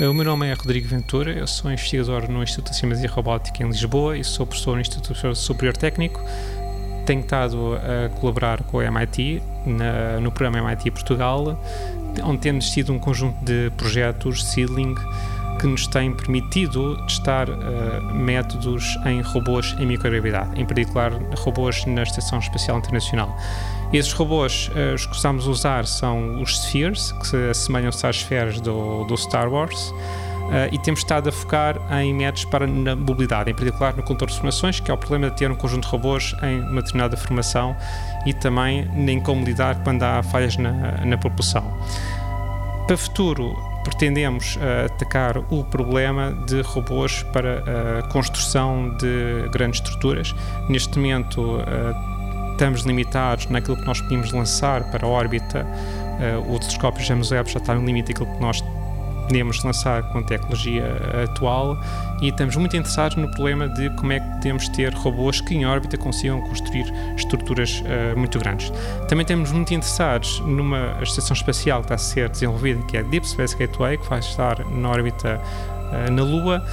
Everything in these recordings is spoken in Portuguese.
O meu nome é Rodrigo Ventura, eu sou investigador no Instituto de Ciências e Robótica em Lisboa e sou professor no Instituto Superior Técnico. Tenho estado a colaborar com o MIT na, no programa MIT Portugal, onde temos tido um conjunto de projetos Seedling que nos têm permitido testar uh, métodos em robôs em microgravidade, em particular robôs na Estação Espacial Internacional. Esses robôs uh, os que estamos a usar são os Spheres, que se assemelham-se às esferas do, do Star Wars. Uh, e temos estado a focar em métodos para na mobilidade, em particular no controle de formações, que é o problema de ter um conjunto de robôs em uma determinada formação e também em como lidar quando há falhas na, na propulsão. Para o futuro, pretendemos uh, atacar o problema de robôs para a construção de grandes estruturas. Neste momento, uh, estamos limitados naquilo que nós podíamos lançar para a órbita. Uh, o telescópio James Webb já está no limite daquilo que nós podemos lançar com a tecnologia atual e estamos muito interessados no problema de como é que podemos ter robôs que em órbita consigam construir estruturas uh, muito grandes. Também estamos muito interessados numa estação espacial que está a ser desenvolvida, que é a Deep Space Gateway, que vai estar na órbita uh, na Lua,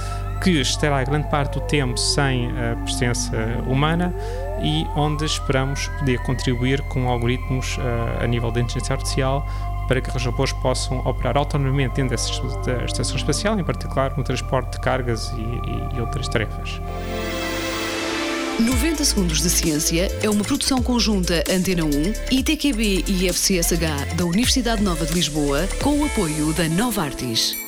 que estará grande parte do tempo sem a presença humana e onde esperamos poder contribuir com algoritmos uh, a nível de inteligência artificial para que os robôs possam operar autonomamente dentro da estação espacial, em particular no transporte de cargas e, e, e outras tarefas. 90 Segundos de Ciência é uma produção conjunta Antena 1, ITQB e FCSH da Universidade Nova de Lisboa, com o apoio da Nova Artis.